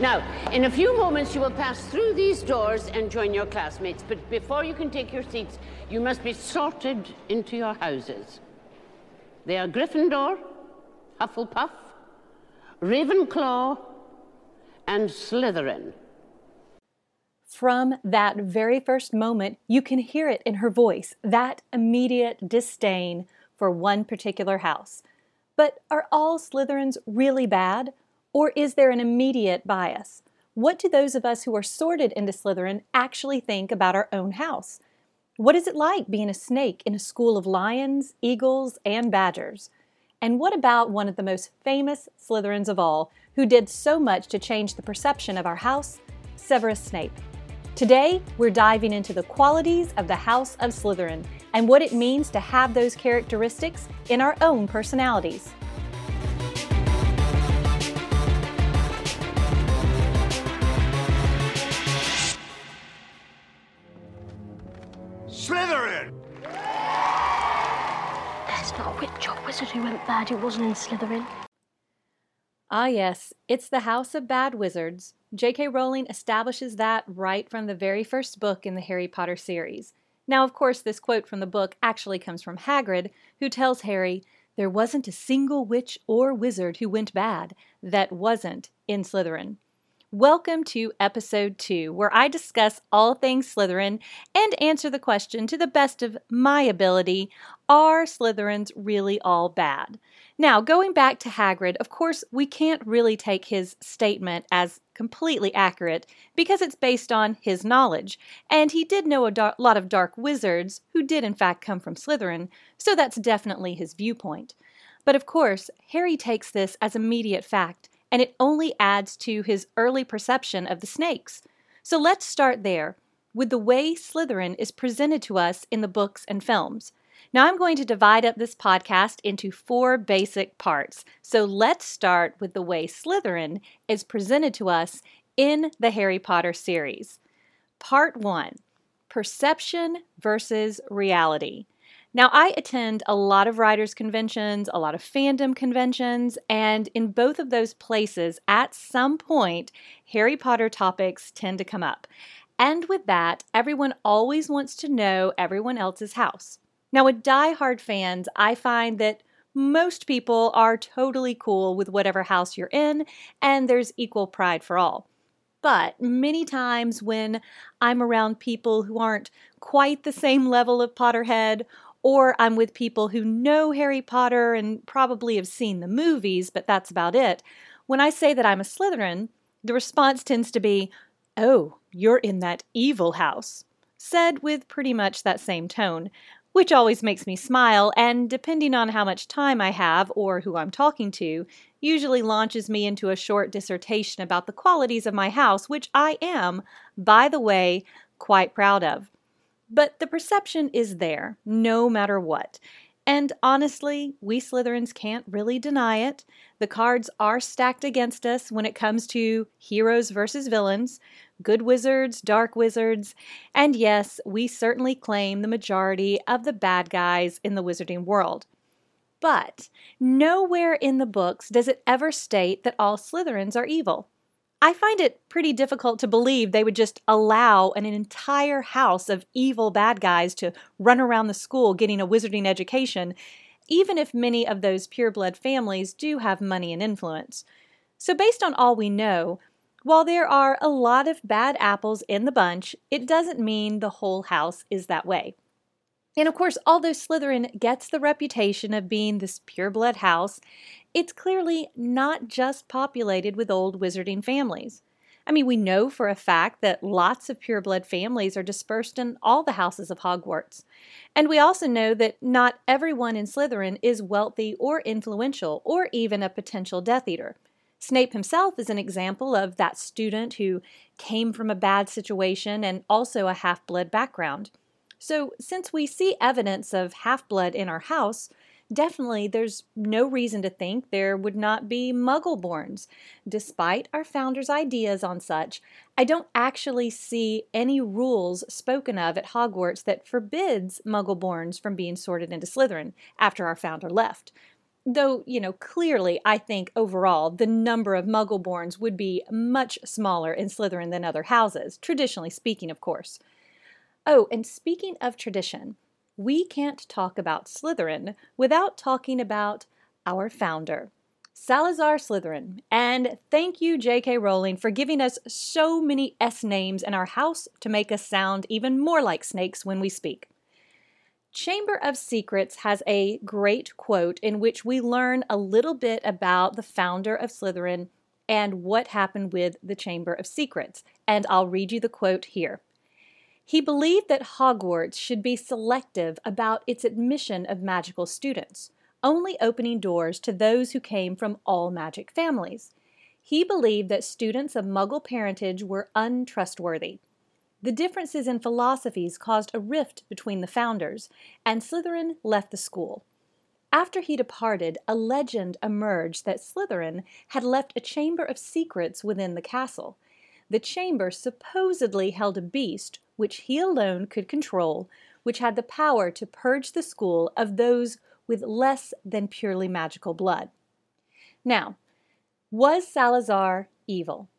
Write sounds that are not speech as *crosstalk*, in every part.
Now, in a few moments, you will pass through these doors and join your classmates. But before you can take your seats, you must be sorted into your houses. They are Gryffindor, Hufflepuff, Ravenclaw, and Slytherin. From that very first moment, you can hear it in her voice that immediate disdain for one particular house. But are all Slytherins really bad? Or is there an immediate bias? What do those of us who are sorted into Slytherin actually think about our own house? What is it like being a snake in a school of lions, eagles, and badgers? And what about one of the most famous Slytherins of all, who did so much to change the perception of our house, Severus Snape? Today, we're diving into the qualities of the House of Slytherin and what it means to have those characteristics in our own personalities. Went bad who wasn't in Slytherin. Ah, yes, it's the House of Bad Wizards. J.K. Rowling establishes that right from the very first book in the Harry Potter series. Now, of course, this quote from the book actually comes from Hagrid, who tells Harry, There wasn't a single witch or wizard who went bad that wasn't in Slytherin. Welcome to episode two, where I discuss all things Slytherin and answer the question to the best of my ability Are Slytherins really all bad? Now, going back to Hagrid, of course, we can't really take his statement as completely accurate because it's based on his knowledge, and he did know a dar- lot of dark wizards who did, in fact, come from Slytherin, so that's definitely his viewpoint. But of course, Harry takes this as immediate fact and it only adds to his early perception of the snakes. So let's start there with the way Slytherin is presented to us in the books and films. Now, I'm going to divide up this podcast into four basic parts. So let's start with the way Slytherin is presented to us in the Harry Potter series. Part one Perception versus Reality. Now, I attend a lot of writers' conventions, a lot of fandom conventions, and in both of those places, at some point, Harry Potter topics tend to come up. And with that, everyone always wants to know everyone else's house. Now, with die-hard fans, I find that most people are totally cool with whatever house you're in, and there's equal pride for all. But many times when I'm around people who aren't quite the same level of Potterhead or I'm with people who know Harry Potter and probably have seen the movies, but that's about it. When I say that I'm a Slytherin, the response tends to be, Oh, you're in that evil house, said with pretty much that same tone, which always makes me smile, and depending on how much time I have or who I'm talking to, usually launches me into a short dissertation about the qualities of my house, which I am, by the way, quite proud of. But the perception is there, no matter what. And honestly, we Slytherins can't really deny it. The cards are stacked against us when it comes to heroes versus villains, good wizards, dark wizards, and yes, we certainly claim the majority of the bad guys in the wizarding world. But nowhere in the books does it ever state that all Slytherins are evil. I find it pretty difficult to believe they would just allow an entire house of evil bad guys to run around the school getting a wizarding education, even if many of those pureblood families do have money and influence. So, based on all we know, while there are a lot of bad apples in the bunch, it doesn't mean the whole house is that way. And of course, although Slytherin gets the reputation of being this pureblood house, it's clearly not just populated with old wizarding families. I mean, we know for a fact that lots of pureblood families are dispersed in all the houses of Hogwarts. And we also know that not everyone in Slytherin is wealthy or influential or even a potential Death Eater. Snape himself is an example of that student who came from a bad situation and also a half blood background. So, since we see evidence of half blood in our house, definitely there's no reason to think there would not be muggleborns. Despite our founder's ideas on such, I don't actually see any rules spoken of at Hogwarts that forbids muggleborns from being sorted into Slytherin after our founder left. Though, you know, clearly, I think overall the number of Muggleborns would be much smaller in Slytherin than other houses, traditionally speaking, of course. Oh, and speaking of tradition, we can't talk about Slytherin without talking about our founder, Salazar Slytherin. And thank you, J.K. Rowling, for giving us so many S names in our house to make us sound even more like snakes when we speak. Chamber of Secrets has a great quote in which we learn a little bit about the founder of Slytherin and what happened with the Chamber of Secrets. And I'll read you the quote here. He believed that Hogwarts should be selective about its admission of magical students, only opening doors to those who came from all magic families. He believed that students of Muggle parentage were untrustworthy the differences in philosophies caused a rift between the founders, and Slytherin left the school. After he departed, a legend emerged that Slytherin had left a chamber of secrets within the castle. The chamber supposedly held a beast which he alone could control, which had the power to purge the school of those with less than purely magical blood. Now, was Salazar evil?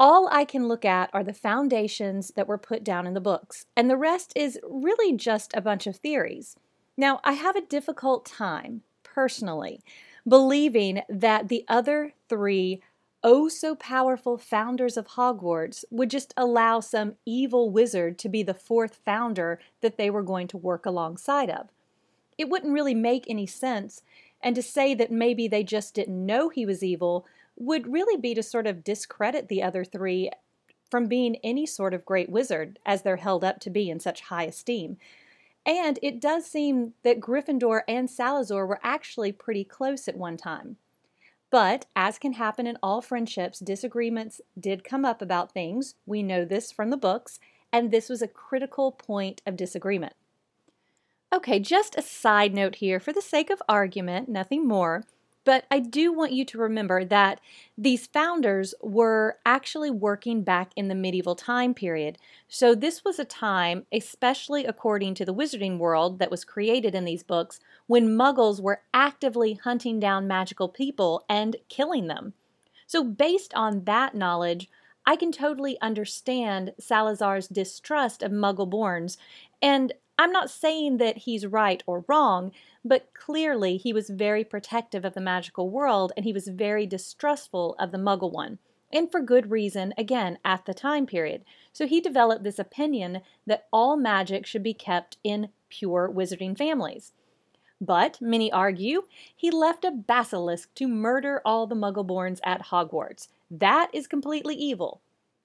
all I can look at are the foundations that were put down in the books, and the rest is really just a bunch of theories. Now, I have a difficult time, personally, believing that the other three oh so powerful founders of Hogwarts would just allow some evil wizard to be the fourth founder that they were going to work alongside of. It wouldn't really make any sense, and to say that maybe they just didn't know he was evil would really be to sort of discredit the other three from being any sort of great wizard, as they're held up to be in such high esteem. And it does seem that Gryffindor and Salazar were actually pretty close at one time. But, as can happen in all friendships, disagreements did come up about things. We know this from the books, and this was a critical point of disagreement. Okay, just a side note here for the sake of argument, nothing more. But I do want you to remember that these founders were actually working back in the medieval time period. So this was a time, especially according to the wizarding world that was created in these books, when muggles were actively hunting down magical people and killing them. So, based on that knowledge, I can totally understand Salazar's distrust of muggle borns. And I'm not saying that he's right or wrong, but clearly he was very protective of the magical world and he was very distrustful of the muggle one. And for good reason, again, at the time period. So he developed this opinion that all magic should be kept in pure wizarding families. But, many argue, he left a basilisk to murder all the muggleborns at Hogwarts. That is completely evil.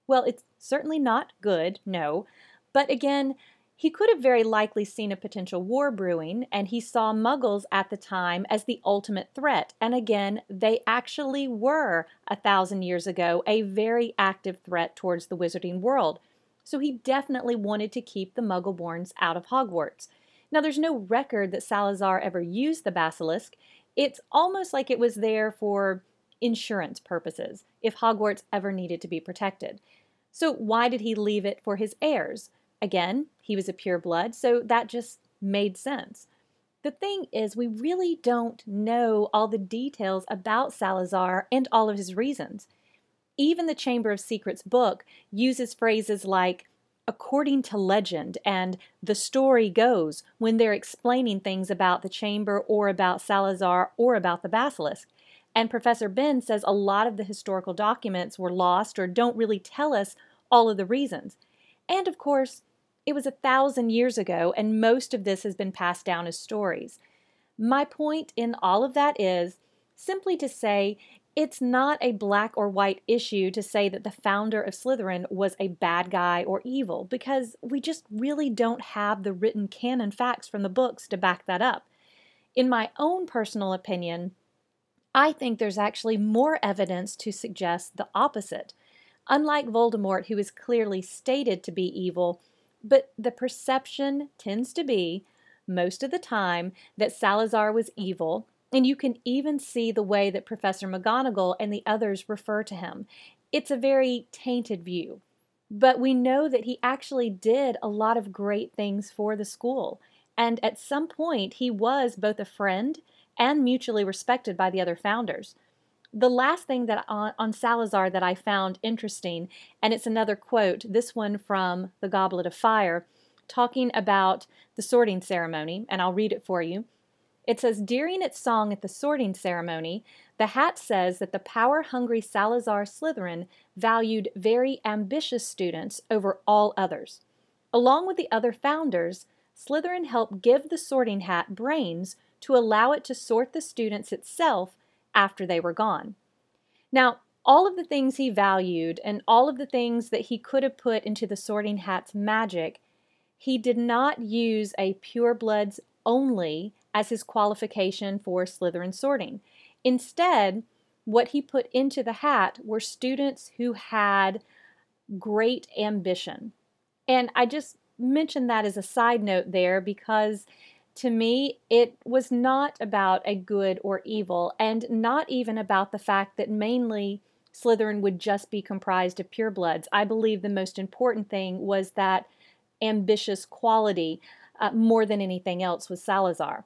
Well, it's certainly not good, no. But again, he could have very likely seen a potential war brewing, and he saw muggles at the time as the ultimate threat. And again, they actually were, a thousand years ago, a very active threat towards the wizarding world. So he definitely wanted to keep the muggleborns out of Hogwarts. Now, there's no record that Salazar ever used the basilisk. It's almost like it was there for insurance purposes, if Hogwarts ever needed to be protected. So, why did he leave it for his heirs? Again, he was a pure blood, so that just made sense. The thing is, we really don't know all the details about Salazar and all of his reasons. Even the Chamber of Secrets book uses phrases like, according to legend, and the story goes when they're explaining things about the chamber or about Salazar or about the basilisk. And Professor Binns says a lot of the historical documents were lost or don't really tell us all of the reasons. And of course, it was a thousand years ago, and most of this has been passed down as stories. My point in all of that is simply to say it's not a black or white issue to say that the founder of Slytherin was a bad guy or evil, because we just really don't have the written canon facts from the books to back that up. In my own personal opinion, I think there's actually more evidence to suggest the opposite. Unlike Voldemort, who is clearly stated to be evil, but the perception tends to be, most of the time, that Salazar was evil, and you can even see the way that Professor McGonagall and the others refer to him. It's a very tainted view. But we know that he actually did a lot of great things for the school. And at some point, he was both a friend and mutually respected by the other founders. The last thing that on, on Salazar that I found interesting, and it's another quote, this one from The Goblet of Fire, talking about the sorting ceremony, and I'll read it for you. It says During its song at the sorting ceremony, the hat says that the power hungry Salazar Slytherin valued very ambitious students over all others. Along with the other founders, Slytherin helped give the sorting hat brains to allow it to sort the students itself after they were gone. Now, all of the things he valued and all of the things that he could have put into the sorting hat's magic, he did not use a purebloods only as his qualification for Slytherin sorting. Instead, what he put into the hat were students who had great ambition. And I just mention that as a side note there because to me, it was not about a good or evil, and not even about the fact that mainly Slytherin would just be comprised of purebloods. I believe the most important thing was that ambitious quality uh, more than anything else with Salazar.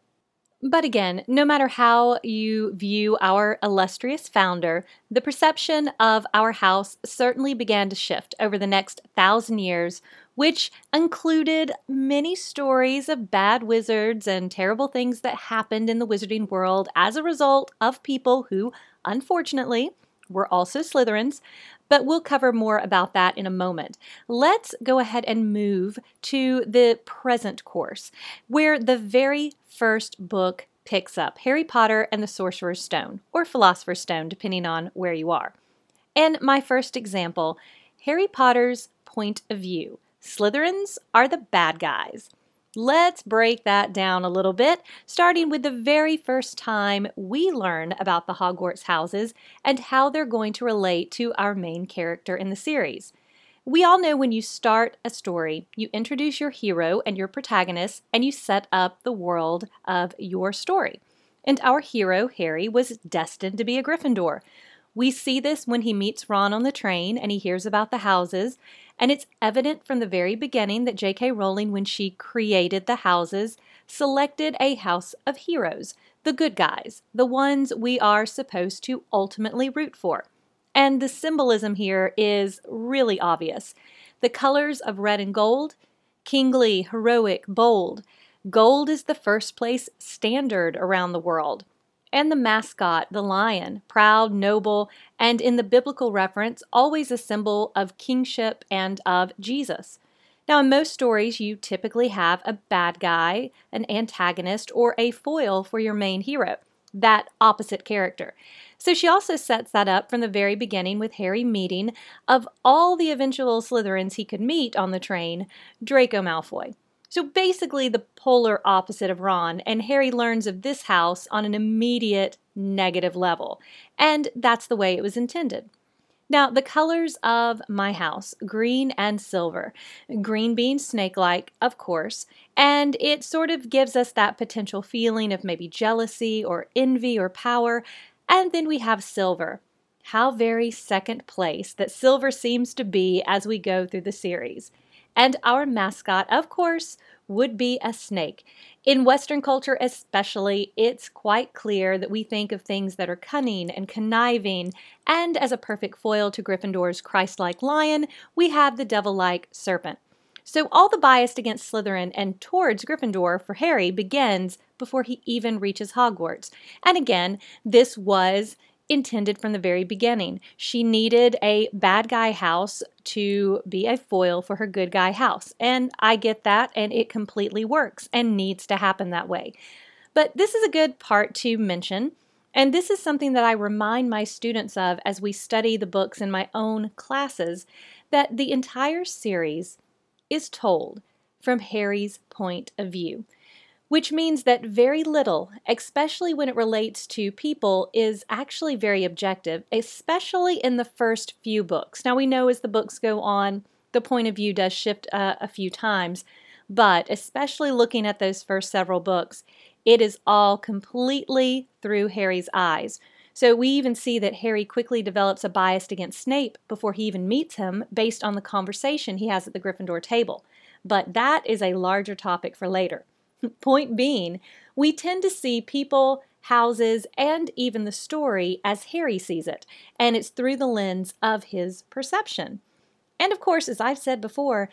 But again, no matter how you view our illustrious founder, the perception of our house certainly began to shift over the next thousand years, which included many stories of bad wizards and terrible things that happened in the wizarding world as a result of people who, unfortunately, were also Slytherins, but we'll cover more about that in a moment. Let's go ahead and move to the present course, where the very first book picks up Harry Potter and the Sorcerer's Stone, or Philosopher's Stone, depending on where you are. And my first example Harry Potter's point of view. Slytherins are the bad guys. Let's break that down a little bit, starting with the very first time we learn about the Hogwarts houses and how they're going to relate to our main character in the series. We all know when you start a story, you introduce your hero and your protagonist, and you set up the world of your story. And our hero, Harry, was destined to be a Gryffindor. We see this when he meets Ron on the train and he hears about the houses, and it's evident from the very beginning that J.K. Rowling, when she created the houses, selected a house of heroes, the good guys, the ones we are supposed to ultimately root for. And the symbolism here is really obvious. The colors of red and gold, kingly, heroic, bold. Gold is the first place standard around the world and the mascot, the lion, proud, noble, and in the biblical reference, always a symbol of kingship and of Jesus. Now, in most stories, you typically have a bad guy, an antagonist, or a foil for your main hero, that opposite character. So she also sets that up from the very beginning with Harry meeting, of all the eventual Slytherins he could meet on the train, Draco Malfoy. So basically, the polar opposite of Ron, and Harry learns of this house on an immediate negative level. And that's the way it was intended. Now, the colors of my house green and silver. Green being snake like, of course, and it sort of gives us that potential feeling of maybe jealousy or envy or power. And then we have silver. How very second place that silver seems to be as we go through the series. And our mascot, of course, would be a snake. In Western culture, especially, it's quite clear that we think of things that are cunning and conniving, and as a perfect foil to Gryffindor's Christ like lion, we have the devil like serpent. So, all the bias against Slytherin and towards Gryffindor for Harry begins before he even reaches Hogwarts. And again, this was intended from the very beginning. She needed a bad guy house to be a foil for her good guy house. And I get that, and it completely works and needs to happen that way. But this is a good part to mention. And this is something that I remind my students of as we study the books in my own classes that the entire series is told from Harry's point of view which means that very little, especially when it relates to people, is actually very objective, especially in the first few books. Now, we know as the books go on, the point of view does shift uh, a few times, but especially looking at those first several books, it is all completely through Harry's eyes. So we even see that Harry quickly develops a bias against Snape before he even meets him based on the conversation he has at the Gryffindor table. But that is a larger topic for later. *laughs* Point being, we tend to see people houses, and even the story as Harry sees it, and it's through the lens of his perception. And of course, as I've said before,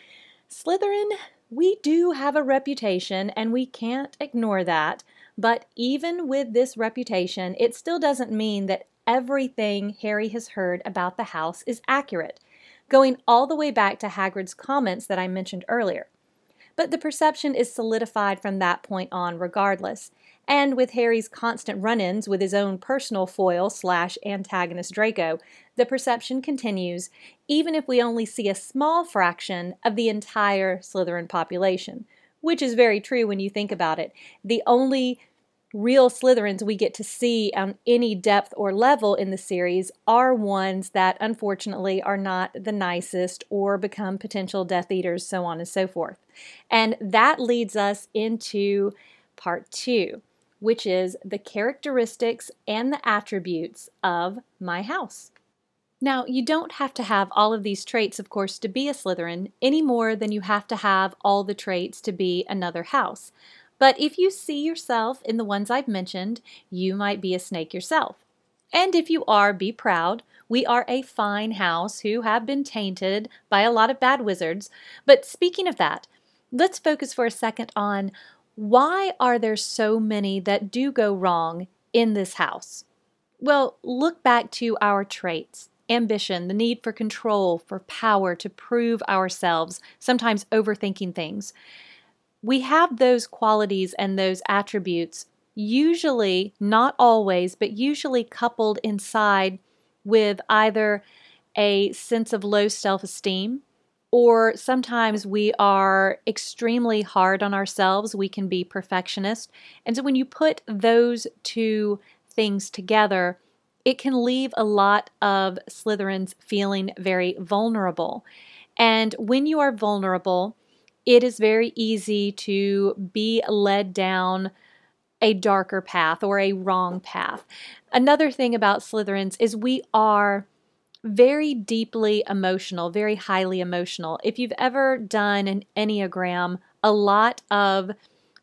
Slytherin, we do have a reputation, and we can't ignore that. But even with this reputation, it still doesn't mean that everything Harry has heard about the house is accurate, going all the way back to Hagrid's comments that I mentioned earlier. But the perception is solidified from that point on regardless, and with Harry's constant run ins with his own personal foil slash antagonist Draco, the perception continues, even if we only see a small fraction of the entire Slytherin population, which is very true when you think about it. The only real Slytherins we get to see on any depth or level in the series are ones that unfortunately are not the nicest or become potential Death Eaters, so on and so forth. And that leads us into part two which is the characteristics and the attributes of my house. Now, you don't have to have all of these traits, of course, to be a Slytherin any more than you have to have all the traits to be another house. But if you see yourself in the ones I've mentioned, you might be a snake yourself. And if you are, be proud. We are a fine house who have been tainted by a lot of bad wizards. But speaking of that, let's focus for a second on why are there so many that do go wrong in this house? Well, look back to our traits ambition, the need for control, for power, to prove ourselves, sometimes overthinking things. We have those qualities and those attributes, usually, not always, but usually coupled inside with either a sense of low self esteem or sometimes we are extremely hard on ourselves. We can be perfectionist. And so when you put those two things together, it can leave a lot of Slytherins feeling very vulnerable. And when you are vulnerable, it is very easy to be led down a darker path or a wrong path. Another thing about Slytherins is we are very deeply emotional, very highly emotional. If you've ever done an Enneagram, a lot of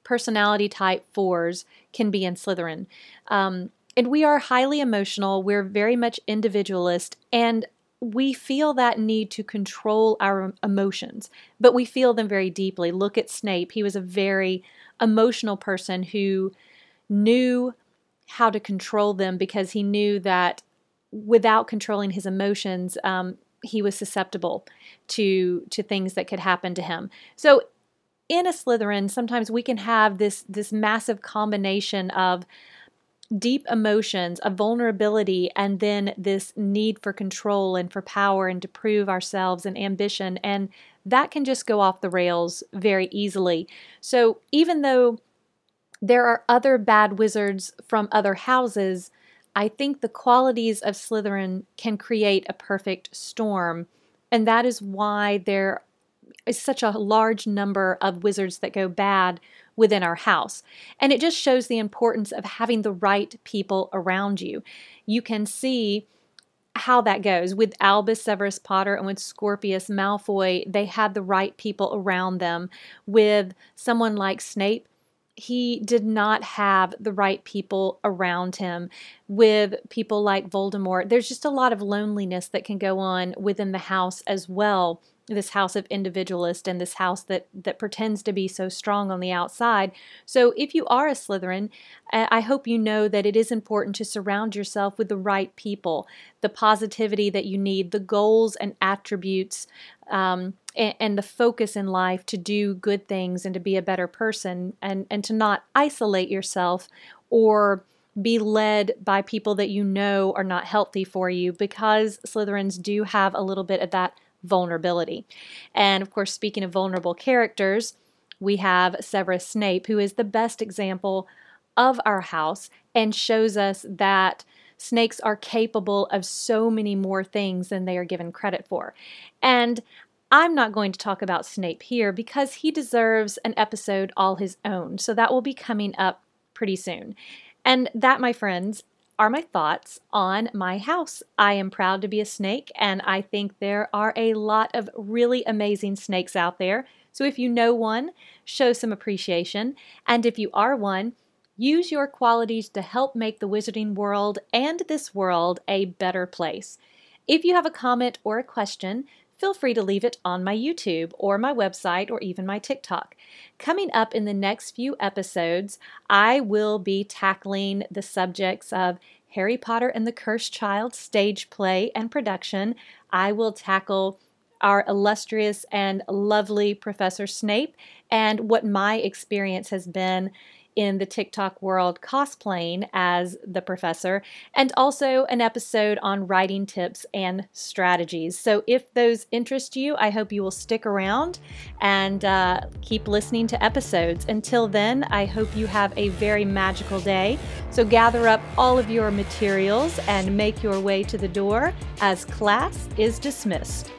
personality type fours can be in Slytherin. Um, and we are highly emotional, we're very much individualist, and we feel that need to control our emotions, but we feel them very deeply. Look at Snape. He was a very emotional person who knew how to control them because he knew that without controlling his emotions, um, he was susceptible to to things that could happen to him. So in a Slytherin, sometimes we can have this this massive combination of deep emotions, of vulnerability, and then this need for control and for power and to prove ourselves and ambition. And that can just go off the rails very easily. So even though there are other bad wizards from other houses, I think the qualities of Slytherin can create a perfect storm, and that is why there is such a large number of wizards that go bad within our house. And it just shows the importance of having the right people around you. You can see how that goes with Albus Severus Potter and with Scorpius Malfoy. They had the right people around them. With someone like Snape, he did not have the right people around him with people like Voldemort. There's just a lot of loneliness that can go on within the house as well. This house of individualist and this house that that pretends to be so strong on the outside. So if you are a Slytherin, I hope you know that it is important to surround yourself with the right people, the positivity that you need, the goals and attributes um, and, and the focus in life to do good things and to be a better person and, and to not isolate yourself or be led by people that you know are not healthy for you because Slytherins do have a little bit of that vulnerability. And of course, speaking of vulnerable characters, we have Severus Snape, who is the best example of our house and shows us that snakes are capable of so many more things than they are given credit for. And I'm not going to talk about Snape here because he deserves an episode all his own. So that will be coming up pretty soon. And that, my friends, are my thoughts on my house. I am proud to be a snake, and I think there are a lot of really amazing snakes out there. So if you know one, show some appreciation. And if you are one, Use your qualities to help make the wizarding world and this world a better place. If you have a comment or a question, feel free to leave it on my YouTube or my website or even my TikTok. Coming up in the next few episodes, I will be tackling the subjects of Harry Potter and the Cursed Child stage play and production. I will tackle our illustrious and lovely Professor Snape and what my experience has been in the TikTok world cosplaying as the professor, and also an episode on writing tips and strategies. So, if those interest you, I hope you will stick around and uh, keep listening to episodes. Until then, I hope you have a very magical day. So, gather up all of your materials and make your way to the door as class is dismissed.